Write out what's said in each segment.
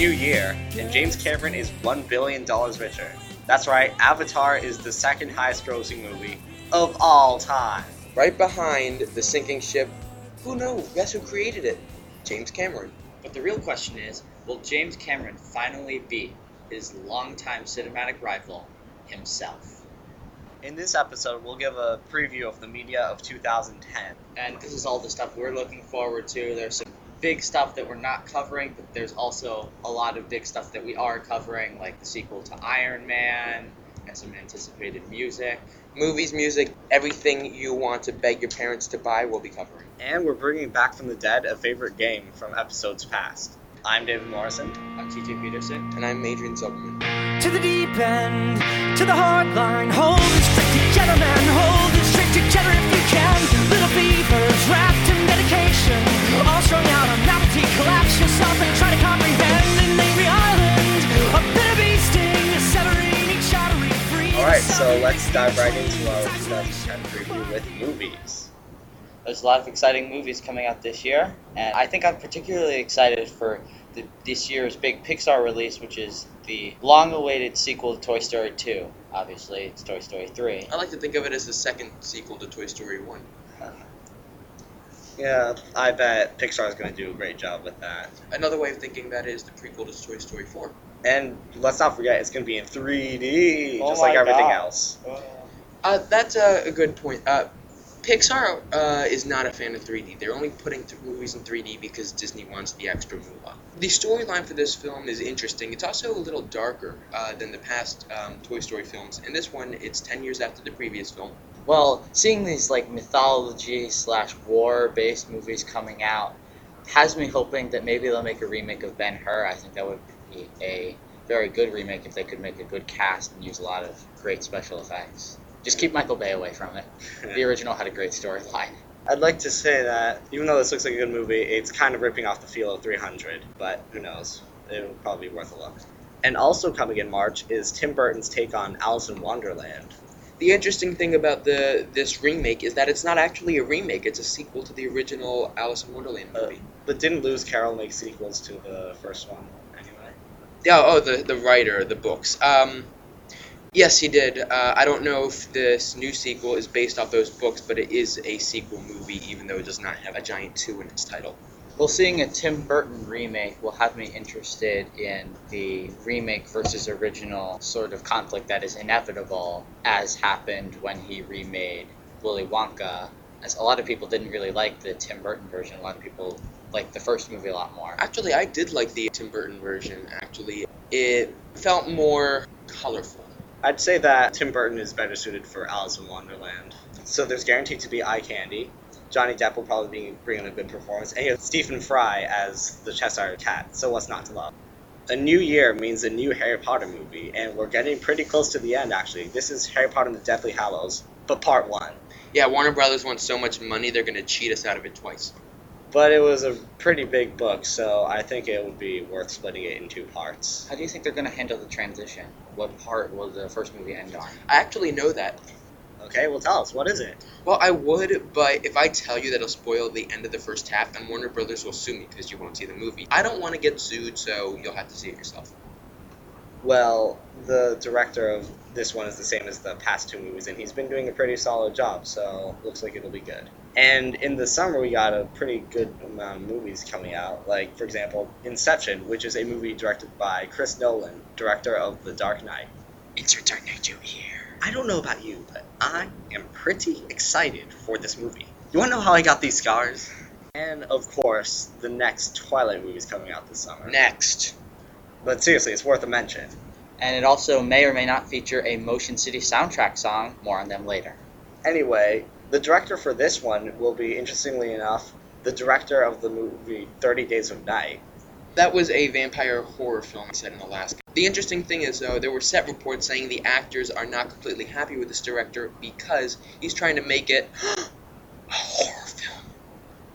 new year, and James Cameron is $1 billion richer. That's right, Avatar is the second highest grossing movie of all time. Right behind the sinking ship, who knows? Guess who created it? James Cameron. But the real question is, will James Cameron finally beat his longtime cinematic rival himself? In this episode, we'll give a preview of the media of 2010. And this is all the stuff we're looking forward to. There's some big stuff that we're not covering, but there's also a lot of big stuff that we are covering, like the sequel to Iron Man and some anticipated music. Movies, music, everything you want to beg your parents to buy, we'll be covering. And we're bringing back from the dead a favorite game from episodes past. I'm David Morrison. I'm TJ Peterson. And I'm Adrian Silverman. To the deep end, to the hard line. Hold it straight together, man. Hold so let's dive right into our 2010 preview with movies. There's a lot of exciting movies coming out this year, and I think I'm particularly excited for the, this year's big Pixar release, which is the long-awaited sequel to Toy Story 2. Obviously, it's Toy Story 3. I like to think of it as the second sequel to Toy Story 1. Yeah, I bet Pixar is going to do a great job with that. Another way of thinking that is the prequel to Toy Story 4. And let's not forget, it's going to be in 3D, Oh just like everything God. else. Uh, that's a, a good point. Uh, Pixar uh, is not a fan of 3D. They're only putting th- movies in 3D because Disney wants the extra moolah. The storyline for this film is interesting. It's also a little darker uh, than the past um, Toy Story films. In this one, it's 10 years after the previous film. Well, seeing these like mythology slash war based movies coming out has me hoping that maybe they'll make a remake of Ben Hur. I think that would be a very good remake if they could make a good cast and use a lot of great special effects. Just keep Michael Bay away from it. The original had a great storyline. I'd like to say that even though this looks like a good movie, it's kind of ripping off the feel of 300, but who knows? It will probably be worth a look. And also coming in March is Tim Burton's take on Alice in Wonderland. The interesting thing about the this remake is that it's not actually a remake. It's a sequel to the original Alice in Wonderland Uh, movie. But didn't Lewis Carroll make sequels to the first one anyway? Yeah, oh, the the writer, the books. Um, yes, he did. Uh, I don't know if this new sequel is based off those books, but it is a sequel movie, even though it does not have a giant two in its title. Well, seeing a Tim Burton remake will have me interested in the remake versus original sort of conflict that is inevitable, as happened when he remade Willy Wonka. As a lot of people didn't really like the Tim Burton version, a lot of people liked the first movie a lot more. Actually, I did like the Tim Burton version. Actually, it felt more colorful. I'd say that Tim Burton is better suited for Alice in Wonderland. So there's guaranteed to be eye candy. Johnny Depp will probably be bringing a good performance, and you have Stephen Fry as the Cheshire Cat. So what's not to love? A new year means a new Harry Potter movie, and we're getting pretty close to the end. Actually, this is Harry Potter and the Deathly Hallows, but part one. Yeah, Warner Brothers wants so much money, they're gonna cheat us out of it twice. But it was a pretty big book, so I think it would be worth splitting it in two parts. How do you think they're going to handle the transition? What part will the first movie end on? I actually know that. Okay, well tell us what is it? Well, I would, but if I tell you that it'll spoil the end of the first half, then Warner Brothers will sue me because you won't see the movie. I don't want to get sued, so you'll have to see it yourself. Well, the director of this one is the same as the past two movies, and he's been doing a pretty solid job, so looks like it'll be good. And in the summer, we got a pretty good amount of movies coming out. Like, for example, Inception, which is a movie directed by Chris Nolan, director of The Dark Knight. Insert Dark Knight joke here. I don't know about you, but I am pretty excited for this movie. You wanna know how I got these scars? And of course, the next Twilight movie is coming out this summer. Next. But seriously, it's worth a mention. And it also may or may not feature a Motion City soundtrack song. More on them later. Anyway, the director for this one will be, interestingly enough, the director of the movie 30 Days of Night. That was a vampire horror film set in Alaska. The interesting thing is, though, there were set reports saying the actors are not completely happy with this director because he's trying to make it a horror film.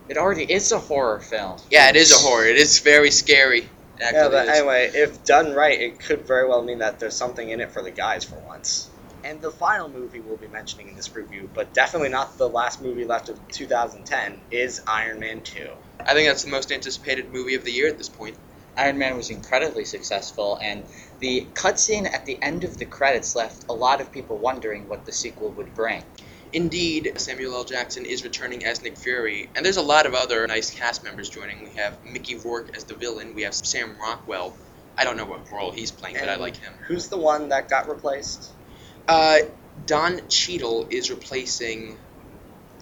It already is a horror film. Yeah, it is a horror. It is very scary. It Yeah, but is. anyway, if done right, it could very well mean that there's something in it for the guys for once. And the final movie we'll be mentioning in this review, but definitely not the last movie left of 2010, is Iron Man 2. I think that's the most anticipated movie of the year at this point. Iron Man was incredibly successful, and the cutscene at the end of the credits left a lot of people wondering what the sequel would bring. Indeed, Samuel L. Jackson is returning as Nick Fury, and there's a lot of other nice cast members joining. We have Mickey Rourke as the villain. We have Sam Rockwell. I don't know what role he's playing, but I like him. Who's the one that got replaced? Uh, Don Cheadle is replacing.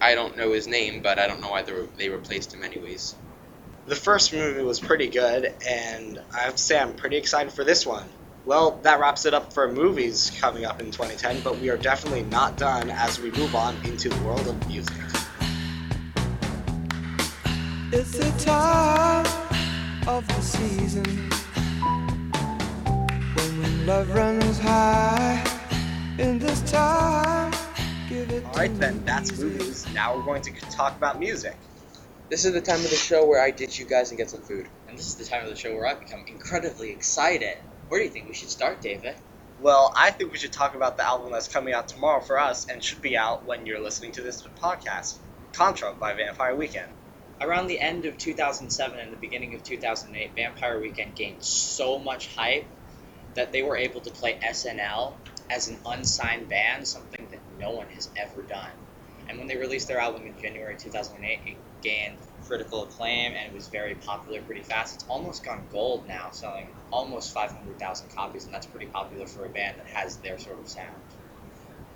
I don't know his name, but I don't know why they re- they replaced him anyways. The first movie was pretty good, and I have to say I'm pretty excited for this one. Well, that wraps it up for movies coming up in 2010, but we are definitely not done as we move on into the world of music. It's the time of the season when love runs high. In this time, give it. Alright then, that's movies. Now we're going to talk about music. This is the time of the show where I ditch you guys and get some food. And this is the time of the show where I become incredibly excited. Where do you think we should start, David? Well, I think we should talk about the album that's coming out tomorrow for us and should be out when you're listening to this podcast Contra by Vampire Weekend. Around the end of 2007 and the beginning of 2008, Vampire Weekend gained so much hype that they were able to play SNL as an unsigned band, something that no one has ever done. And when they released their album in January 2008, it gained critical acclaim and it was very popular pretty fast. It's almost gone gold now, selling almost 500,000 copies, and that's pretty popular for a band that has their sort of sound.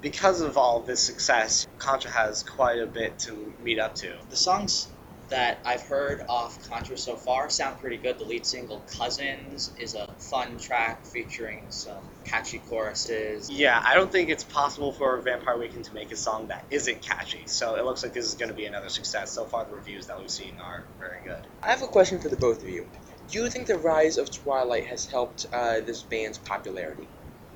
Because of all this success, Contra has quite a bit to meet up to. The songs that I've heard off Contra so far sound pretty good. The lead single, Cousins, is a fun track featuring some catchy choruses. Yeah, I don't think it's possible for Vampire Weekend to make a song that isn't catchy, so it looks like this is going to be another success. So far, the reviews that we've seen are very good. I have a question for the both of you. Do you think the rise of Twilight has helped uh, this band's popularity?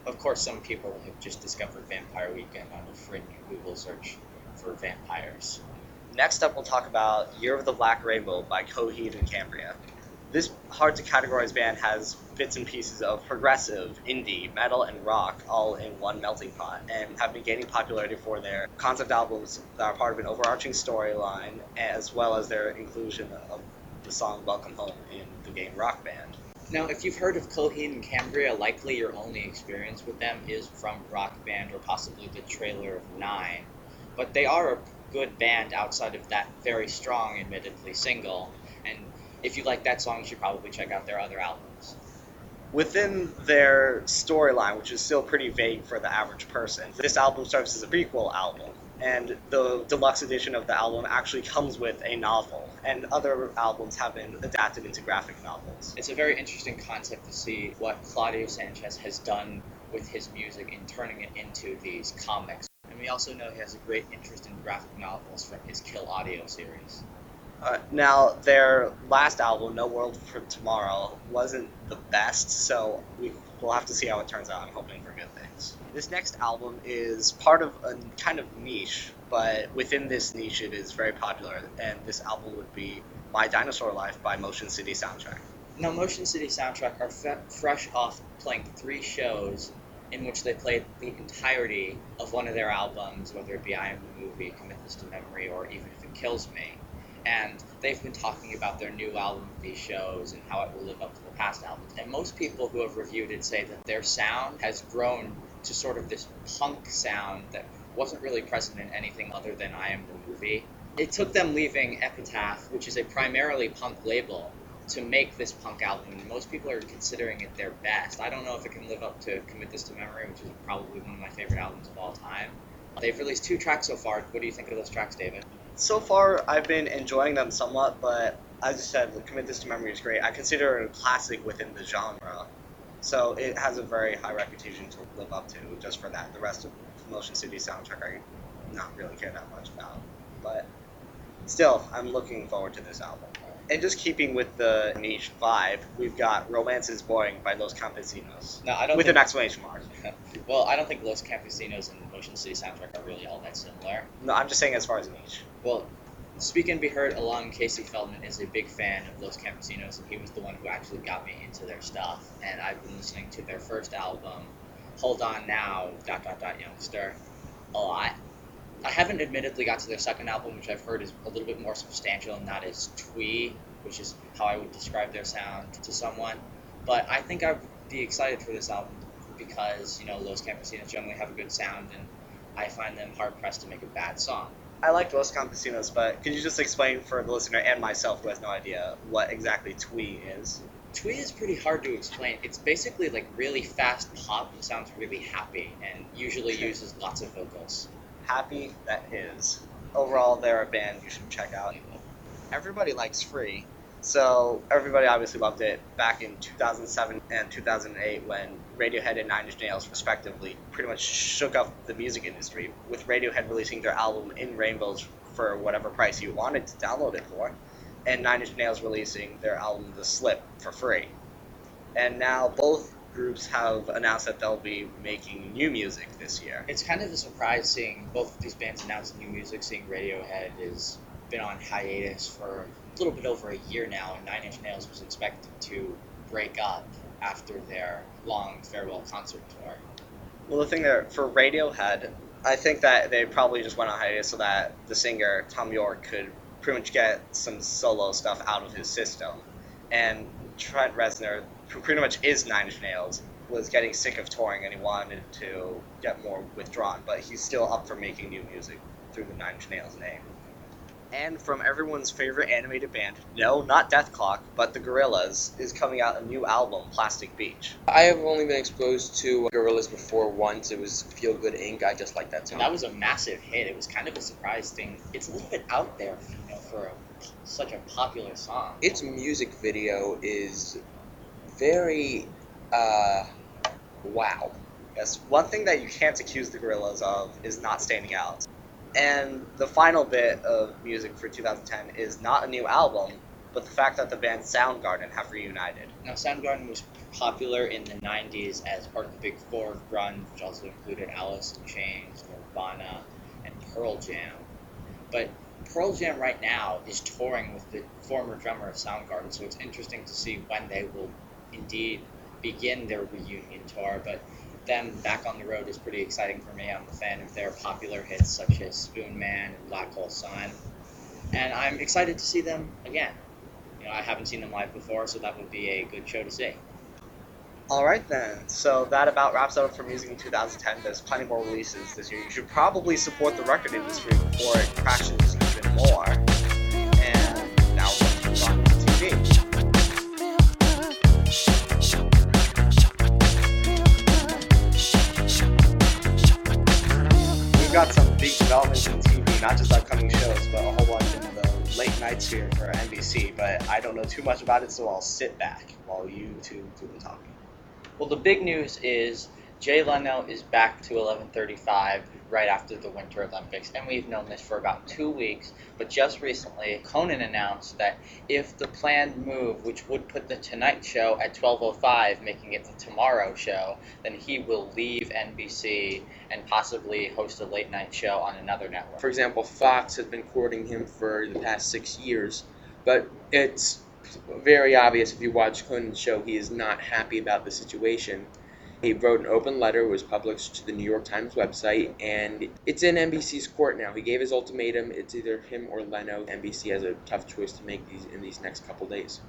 Of course, some people have just discovered Vampire Weekend on a fringe Google search for vampires. Next up, we'll talk about Year of the Black Rainbow by Coheed and Cambria. This hard to categorize band has bits and pieces of progressive, indie, metal, and rock all in one melting pot, and have been gaining popularity for their concept albums that are part of an overarching storyline, as well as their inclusion of the song Welcome Home in the game Rock Band. Now, if you've heard of Coheed and Cambria, likely your only experience with them is from Rock Band or possibly the trailer of Nine. But they are a good band outside of that very strong, admittedly, single. And if you like that song, you should probably check out their other albums. Within their storyline, which is still pretty vague for the average person, this album serves as a prequel album. And the deluxe edition of the album actually comes with a novel, and other albums have been adapted into graphic novels. It's a very interesting concept to see what Claudio Sanchez has done with his music in turning it into these comics. We also know he has a great interest in graphic novels from his Kill Audio series. Uh, now, their last album, No World for Tomorrow, wasn't the best, so we, we'll have to see how it turns out. I'm hoping for good things. This next album is part of a kind of niche, but within this niche, it is very popular, and this album would be My Dinosaur Life by Motion City Soundtrack. Now, Motion City Soundtrack are fe- fresh off playing three shows in which they played the entirety of one of their albums, whether it be I Am the Movie, Commit This to Memory, or Even If It Kills Me. And they've been talking about their new album these shows and how it will live up to the past albums. And most people who have reviewed it say that their sound has grown to sort of this punk sound that wasn't really present in anything other than I Am the Movie. It took them leaving Epitaph, which is a primarily punk label, to make this punk album. Most people are considering it their best. I don't know if it can live up to Commit This to Memory, which is probably one of my favorite albums of all time. They've released two tracks so far. What do you think of those tracks, David? So far, I've been enjoying them somewhat, but as I said, Commit This to Memory is great. I consider it a classic within the genre. So it has a very high reputation to live up to just for that. The rest of Motion City soundtrack I not really care that much about. But still, I'm looking forward to this album. And just keeping with the niche vibe, we've got Romance is Boring by Los Campesinos. No, I don't. With think, an exclamation mark. well, I don't think Los Campesinos and Motion City Soundtrack are really all that similar. No, I'm just saying as far as niche. Well, Speak and Be Heard along Casey Feldman is a big fan of Los Campesinos, and he was the one who actually got me into their stuff. And I've been listening to their first album, Hold On Now, dot dot dot Youngster, a lot. I haven't admittedly got to their second album, which I've heard is a little bit more substantial, and that is Twee, which is how I would describe their sound to someone. But I think I'd be excited for this album because, you know, Los Campesinos generally have a good sound, and I find them hard pressed to make a bad song. I like Los Campesinos, but could you just explain for the listener and myself who has no idea what exactly twee is? Twee is pretty hard to explain. It's basically like really fast pop. that sounds really happy and usually uses lots of vocals. Happy that is. Overall, they're a band you should check out. Everybody likes Free, so everybody obviously loved it back in 2007 and 2008 when Radiohead and Nine Inch Nails, respectively, pretty much shook up the music industry, with Radiohead releasing their album In Rainbows for whatever price you wanted to download it for, and Nine Inch Nails releasing their album The Slip for free. And now both groups have announced that they'll be making new music this year. It's kind of a surprise seeing both of these bands announce new music, seeing Radiohead has been on hiatus for a little bit over a year now, and Nine Inch Nails was expected to break up after their long farewell concert tour. Well, the thing there for Radiohead, I think that they probably just went on hiatus so that the singer Thom Yorke could pretty much get some solo stuff out of his system, and Trent Reznor, who pretty much is Nine Inch Nails, was getting sick of touring and he wanted to get more withdrawn, but he's still up for making new music through the Nine Inch Nails name. And from everyone's favorite animated band, no, not Dethklok, but the Gorillaz, is coming out a new album, Plastic Beach. I have only been exposed to Gorillaz before once. It was Feel Good Inc. I just like that song. And that was a massive hit. It was kind of a surprise thing. It's a little bit out there, you know, for a, such a popular song. its music video is very uh wow. Yes, one thing that you can't accuse the Gorillaz of is not standing out. And the final bit of music for 2010 is not a new album, but the fact that the band Soundgarden have reunited. Now, Soundgarden was popular in the 90s as part of the Big Four of grunge, which also included Alice in Chains, Nirvana, and Pearl Jam. But Pearl Jam right now is touring with the former drummer of Soundgarden, so it's interesting to see when they will indeed begin their reunion tour. But them back on the road is pretty exciting for me. I'm a fan of their popular hits such as Spoonman and Black Hole Sun. And I'm excited to see them again. You know, I haven't seen them live before, so that would be a good show to see. Alright then, so that about wraps up for music in 2010. There's plenty more releases this year. You should probably support the record industry before it crashes even more. Not just upcoming shows, but a whole bunch of the late nights here for NBC. But I don't know too much about it, so I'll sit back while you two do the talking. Well, the big news is Jay Leno is back to 11:35 right after the Winter Olympics, and we've known this for about two weeks. But just recently, Conan announced that if the planned move, which would put the Tonight Show at 12:05, making it the Tomorrow Show, then he will leave NBC and possibly host a late night show on another network. For example, Fox has been courting him for the past six years, but it's very obvious if you watch Conan's show, he is not happy about the situation. He wrote an open letter, was published to the New York Times website, and it's in NBC's court now. He gave his ultimatum. It's either him or Leno. NBC has a tough choice to make these in these next couple days.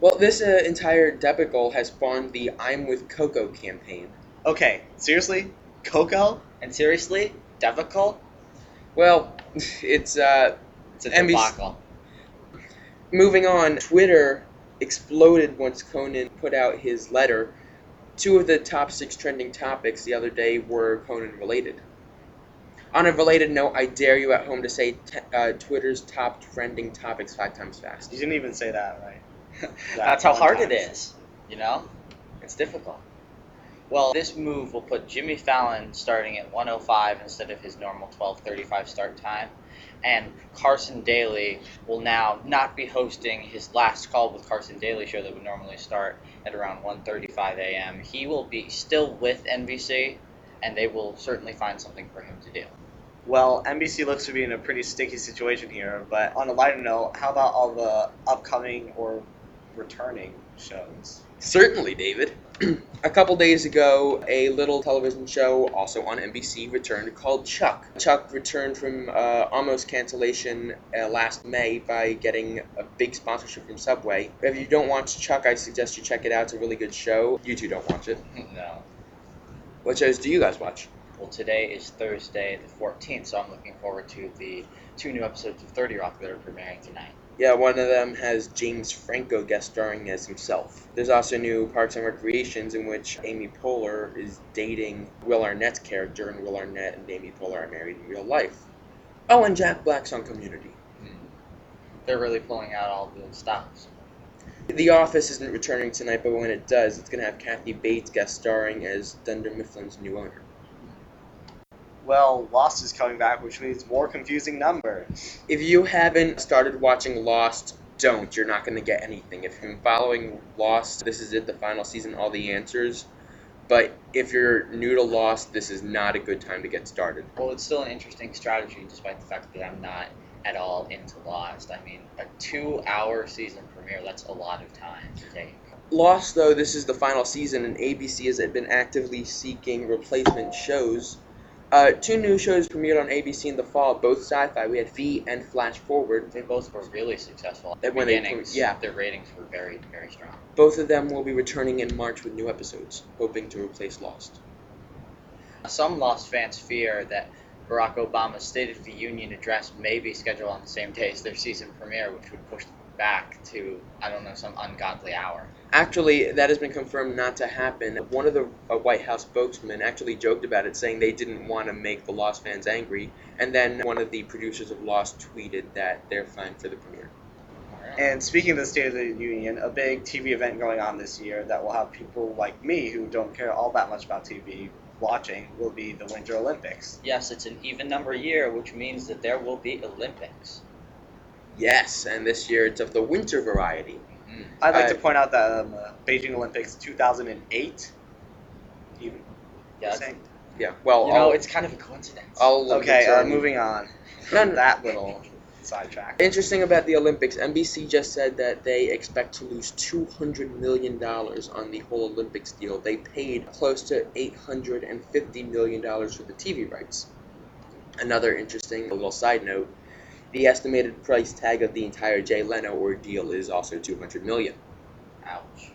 Well, this uh, entire debacle has spawned the "I'm with Coco" campaign. Okay, seriously? Coco? And seriously, Devical, Well, it's uh, it's a NBC debacle. moving on. Twitter exploded once Conan put out his letter. Two of the top six trending topics the other day were Conan related. On a related note, I dare you at home to say t- uh, Twitter's top trending topics five times fast. You didn't even say that, right? That's how hard time. it is. You know, it's difficult. Well, this move will put Jimmy Fallon starting at 105 instead of his normal 12:35 start time, and Carson Daly will now not be hosting his last call with Carson Daly show that would normally start at around 1:35 a.m. He will be still with NBC, and they will certainly find something for him to do. Well, NBC looks to be in a pretty sticky situation here, but on a lighter note, how about all the upcoming or returning shows. Certainly, David. A couple days ago, a little television show, also on NBC, returned called Chuck. Chuck returned from uh, almost cancellation uh, last May by getting a big sponsorship from Subway. If you don't watch Chuck, I suggest you check it out. It's a really good show. You two don't watch it. No. What shows do you guys watch? Well, today is Thursday the 14th, so I'm looking forward to the two new episodes of 30 Rock that are premiering tonight. Yeah, one of them has James Franco guest starring as himself. There's also new Parks and Recreations in which Amy Poehler is dating Will Arnett's character, and Will Arnett and Amy Poehler are married in real life. Oh, and Jack Black's on Community. Hmm. They're really pulling out all the stops. The Office isn't returning tonight, but when it does, it's going to have Kathy Bates guest starring as Dunder Mifflin's new owner. Well, Lost is coming back, which means more confusing numbers. If you haven't started watching Lost, don't. You're not going to get anything. If you're following Lost, this is it, the final season, all the answers. But if you're new to Lost, this is not a good time to get started. Well, it's still an interesting strategy, despite the fact that I'm not at all into Lost. I mean, a two-hour season premiere, that's a lot of time to take. Lost, though, this is the final season, and ABC has been actively seeking replacement shows. Uh, two new shows premiered on ABC in the fall, both sci-fi. We had V and Flash Forward. They both were really successful. And when they pre- yeah. Their ratings were very, very strong. Both of them will be returning in March with new episodes, hoping to replace Lost. Some Lost fans fear that Barack Obama's State of the Union address may be scheduled on the same day as their season premiere, which would push them back to, I don't know, some ungodly hour. Actually, that has been confirmed not to happen. One of the uh, White House spokesmen actually joked about it, saying they didn't want to make the Lost fans angry. And then one of the producers of Lost tweeted that they're fine for the premiere. And speaking of the State of the Union, a big TV event going on this year that will have people like me who don't care all that much about TV watching will be the Winter Olympics. Yes, it's an even number year, which means that there will be Olympics. Yes, and this year it's of the winter variety. I'd like Uh, to point out that um, uh, Beijing Olympics 2008. You Yeah. Yeah, well, you know, I'll, it's kind of a coincidence. I'll Okay, uh, moving on. No, From that little sidetrack. Interesting about the Olympics, NBC just said that they expect to lose $200 million on the whole Olympics deal. They paid close to $850 million for the TV rights. Another interesting little side note the estimated price tag of the entire Jay Leno ordeal is also 200 million. Ouch.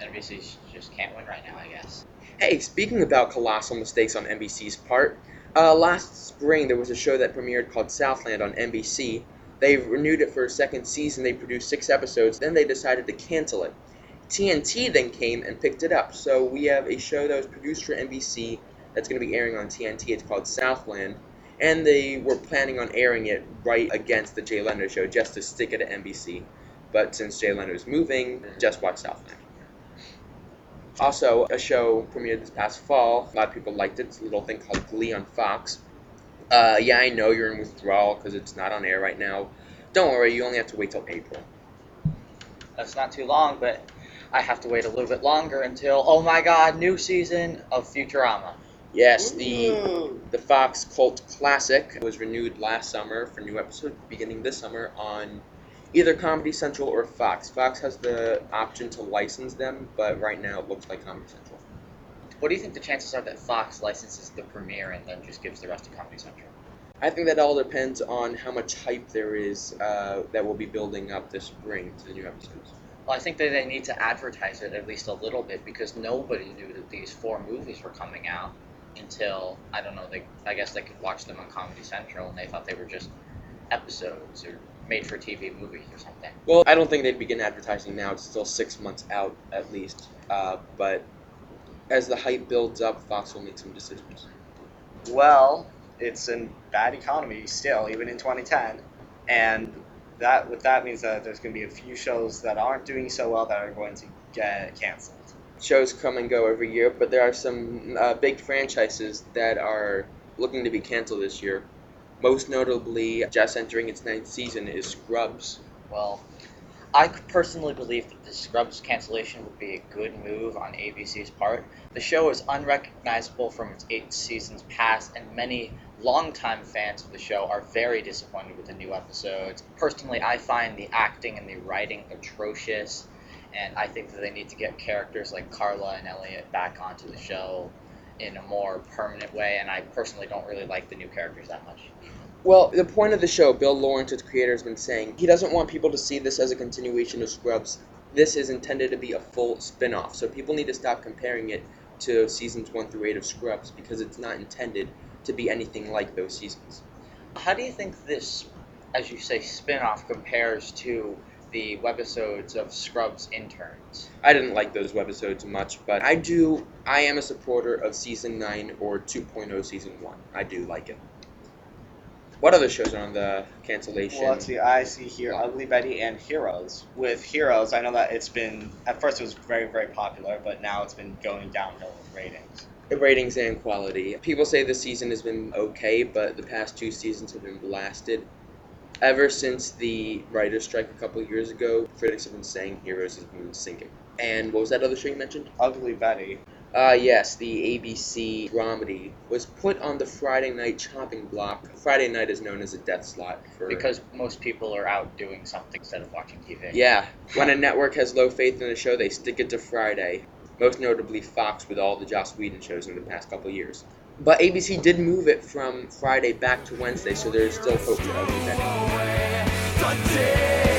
NBC just can't win right now, I guess. Hey, speaking about colossal mistakes on NBC's part, uh, last spring there was a show that premiered called Southland on NBC. They renewed it for a second season. They produced six episodes. Then they decided to cancel it. TNT then came and picked it up. So we have a show that was produced for NBC that's going to be airing on TNT. It's called Southland. And they were planning on airing it right against the Jay Leno show just to stick it at NBC. But since Jay Leno is moving, just watch Southland. Also, a show premiered this past fall. A lot of people liked it. It's a little thing called Glee on Fox. Uh, yeah, I know you're in withdrawal because it's not on air right now. Don't worry, you only have to wait till April. That's not too long, but I have to wait a little bit longer until, oh my god, new season of Futurama. Yes, the the Fox Cult Classic was renewed last summer for new episodes beginning this summer on either Comedy Central or Fox. Fox has the option to license them, but right now it looks like Comedy Central. What do you think the chances are that Fox licenses the premiere and then just gives the rest to Comedy Central? I think that all depends on how much hype there is uh, that will be building up this spring to the new episodes. Well, I think that they need to advertise it at least a little bit because nobody knew that these four movies were coming out until I don't know. They I guess they could watch them on Comedy Central and they thought they were just episodes or made-for-TV movies or something. Well, I don't think they'd begin advertising now. It's still six months out at least. Uh, but as the hype builds up, Fox will make some decisions. Well, it's in bad economy still, even in 2010, and that what that means that there's going to be a few shows that aren't doing so well that are going to get canceled. Shows come and go every year, but there are some uh, big franchises that are looking to be canceled this year. Most notably, just entering its ninth season is Scrubs. Well, I personally believe that the Scrubs cancellation would be a good move on ABC's part. The show is unrecognizable from its eight seasons past, and many longtime fans of the show are very disappointed with the new episodes. Personally, I find the acting and the writing atrocious. And I think that they need to get characters like Carla and Elliot back onto the show in a more permanent way. And I personally don't really like the new characters that much. Well, the point of the show, Bill Lawrence, its creator, has been saying he doesn't want people to see this as a continuation of Scrubs. This is intended to be a full spin off. So people need to stop comparing it to seasons 1 through 8 of Scrubs because it's not intended to be anything like those seasons. How do you think this, as you say, spin-off compares to the webisodes of Scrubs interns? I didn't like those webisodes much, but I do. I am a supporter of season 9 or 2.0 season 1. I do like it. What other shows are on the cancellation? Well, let's see. I see here Ugly Betty and Heroes. With Heroes, I know that it's been at first it was very very popular, but now it's been going downhill with ratings. The ratings and quality. People say the season has been okay, but the past two seasons have been blasted. Ever since the writer's strike a couple years ago, critics have been saying Heroes has been sinking. And what was that other show you mentioned? Ugly Betty. Uh, yes, the ABC dramedy was put on the Friday night chopping block. Friday night is known as a death slot for Because most people are out doing something instead of watching TV. Yeah, when a network has low faith in a show, they stick it to Friday. Most notably Fox with all the Joss Whedon shows in the past couple years. But ABC did move it from Friday back to Wednesday, so there's still hope for Betty.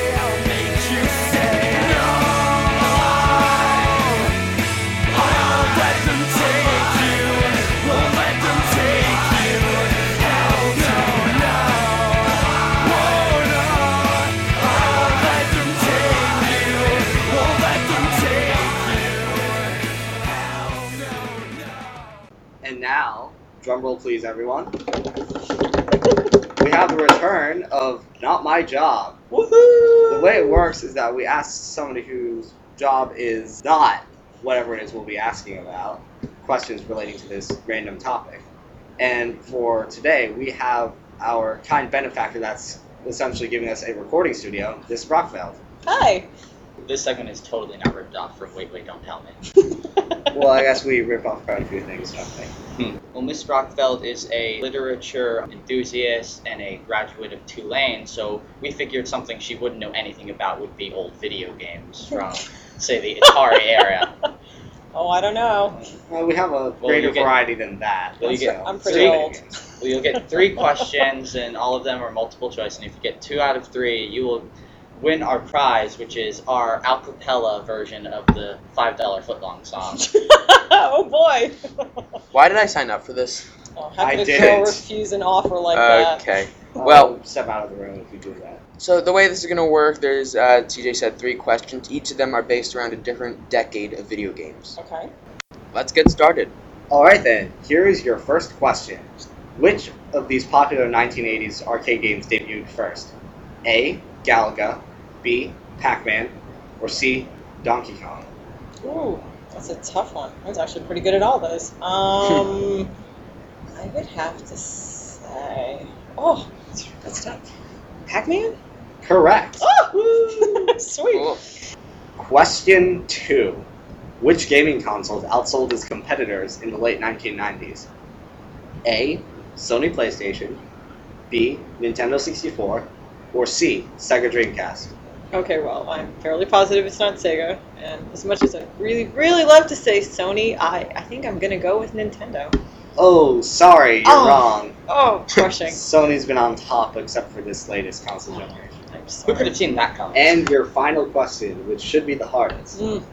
And now, drumroll please, everyone. We have the return of Not My Job. The way it works is that we ask somebody whose job is not whatever it is we'll be asking about questions relating to this random topic. And for today, we have our kind benefactor that's essentially giving us a recording studio, this Brockfeld. Hi. This segment is totally not ripped off from Wait Wait Don't Tell Me. Well, I guess we rip off quite a few things, don't we? Hmm. Well, Miss Rockfeld is a literature enthusiast and a graduate of Tulane, so we figured something she wouldn't know anything about would be old video games from, say, the Atari era. Oh, I don't know. Well, we have a greater you get- variety than that. well, you so- I'm pretty video old. games. Well, you'll get three questions, and all of them are multiple choice. And if you get two out of three, you will win our prize, which is our a cappella version of the $5 footlong song. oh boy. Why did I sign up for this? Oh, how I could a didn't. refuse an offer like that? Okay. I'll Well- step out of the room if you do that. So the way this is going to work, there's, uh, TJ said, three questions. Each of them are based around a different decade of video games. Okay. Let's get started. All right then. Here is your first question. Which of these popular 1980s arcade games debuted first? A. Galaga, B. Pac-Man, or C. Donkey Kong? Ooh, that's a tough one. I was actually pretty good at all those. Um, I would have to say. Oh, that's, that's tough. Pac-Man? Correct. Oh, sweet. Cool. Question two. Which gaming console outsold its competitors in the late 1990s? A. Sony PlayStation, B. Nintendo 64, or C. Sega Dreamcast? Okay, well, I'm fairly positive it's not Sega, and as much as I really, really love to say Sony, I, I think I'm gonna go with Nintendo. Oh, sorry, you're Oh. wrong. Oh, crushing. Sony's been on top except for this latest console generation. I'm Who sorry. could have seen that coming? And your final question, which should be the hardest. Mm,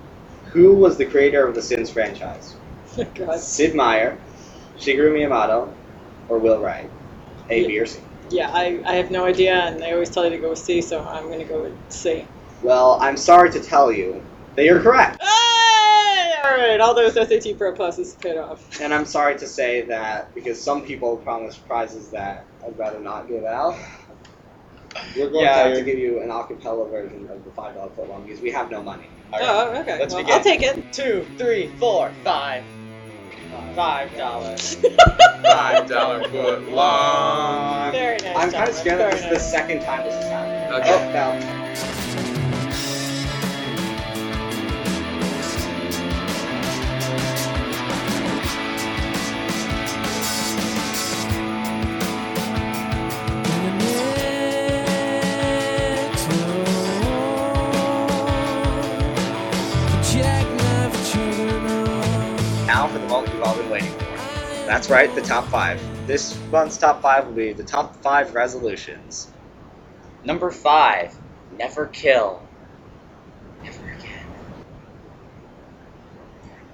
Who was the creator of the Sims franchise? God. Sid Meier, Shigeru Miyamoto, or Will Wright? A, B, or C? Yeah, I, I have no idea, and they always tell you to go with C, so I'm gonna go with C. Well, I'm sorry to tell you that you're correct. Hey! Alright, all those SAT Pro classes paid off. And I'm sorry to say that because some people promise prizes that I'd rather not give out. We're going Yeah, to have to give you an acapella version of the five dollar footlong because we have no money. Oh, okay. Let's well, begin. I'll take it. Two, three, four, five. Five dollars. Five dollar foot long. Very nice. I'm kind of gentlemen, scared that very this is the nice. second time this has happened. Okay. Oh, no. That's right, the top five. This month's top five will be the top five resolutions. Number five, never kill. Never again.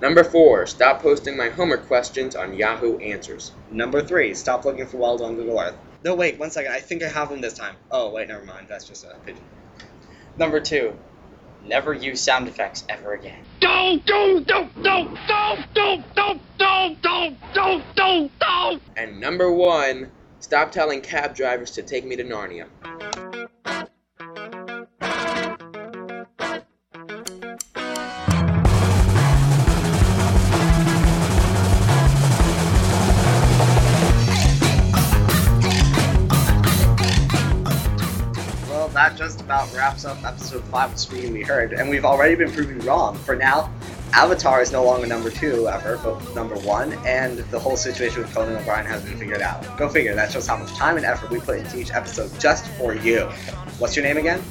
Number four, stop posting my homework questions on Yahoo Answers. Number three, stop looking for wild on Google Earth. No, wait, one second. I think I have them this time. Oh, wait, never mind. That's just a pigeon. Number two, never use sound effects ever again. Don't, don't, don't, don't, don't, don't, don't, don't, don't, don't, don't, don't. And number one, stop telling cab drivers to take me to Narnia. About wraps up episode 5 of Speaking Be Heard, and we've already been proven wrong. For now, Avatar is no longer number 2 ever, but number 1, and the whole situation with Conan O'Brien has been figured out. Go figure, that shows how much time and effort we put into each episode just for you. What's your name again?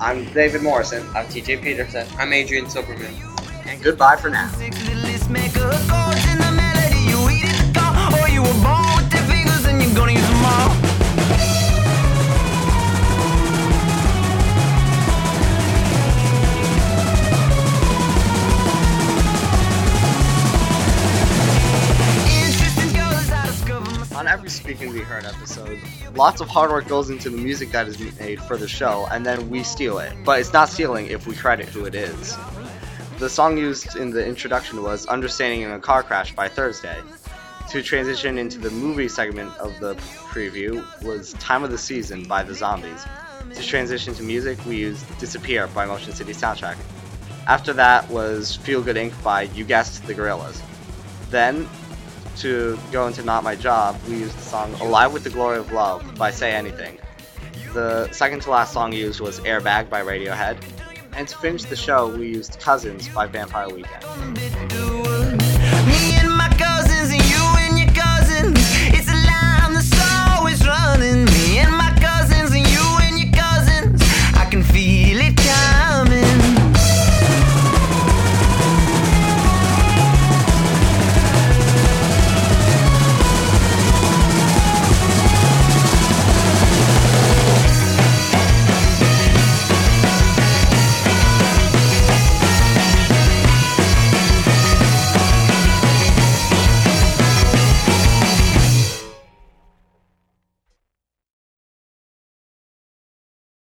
I'm David Morrison, I'm TJ Peterson. I'm Adrian Silverman. and goodbye for now. Every Speaking Be Heard episode, lots of hard work goes into the music that is made for the show, and then we steal it. But it's not stealing if we credit who it is. The song used in the introduction was Understanding in a Car Crash by Thursday. To transition into the movie segment of the preview was Time of the Season by The Zombies. To transition to music, we used Disappear by Motion City Soundtrack. After that was Feel Good Inc. by, you guessed, The Gorillaz. Then, to go into Not My Job, we used the song Alive with the Glory of Love by Say Anything. The second to last song used was Airbag by Radiohead. And to finish the show, we used Cousins by Vampire Weekend.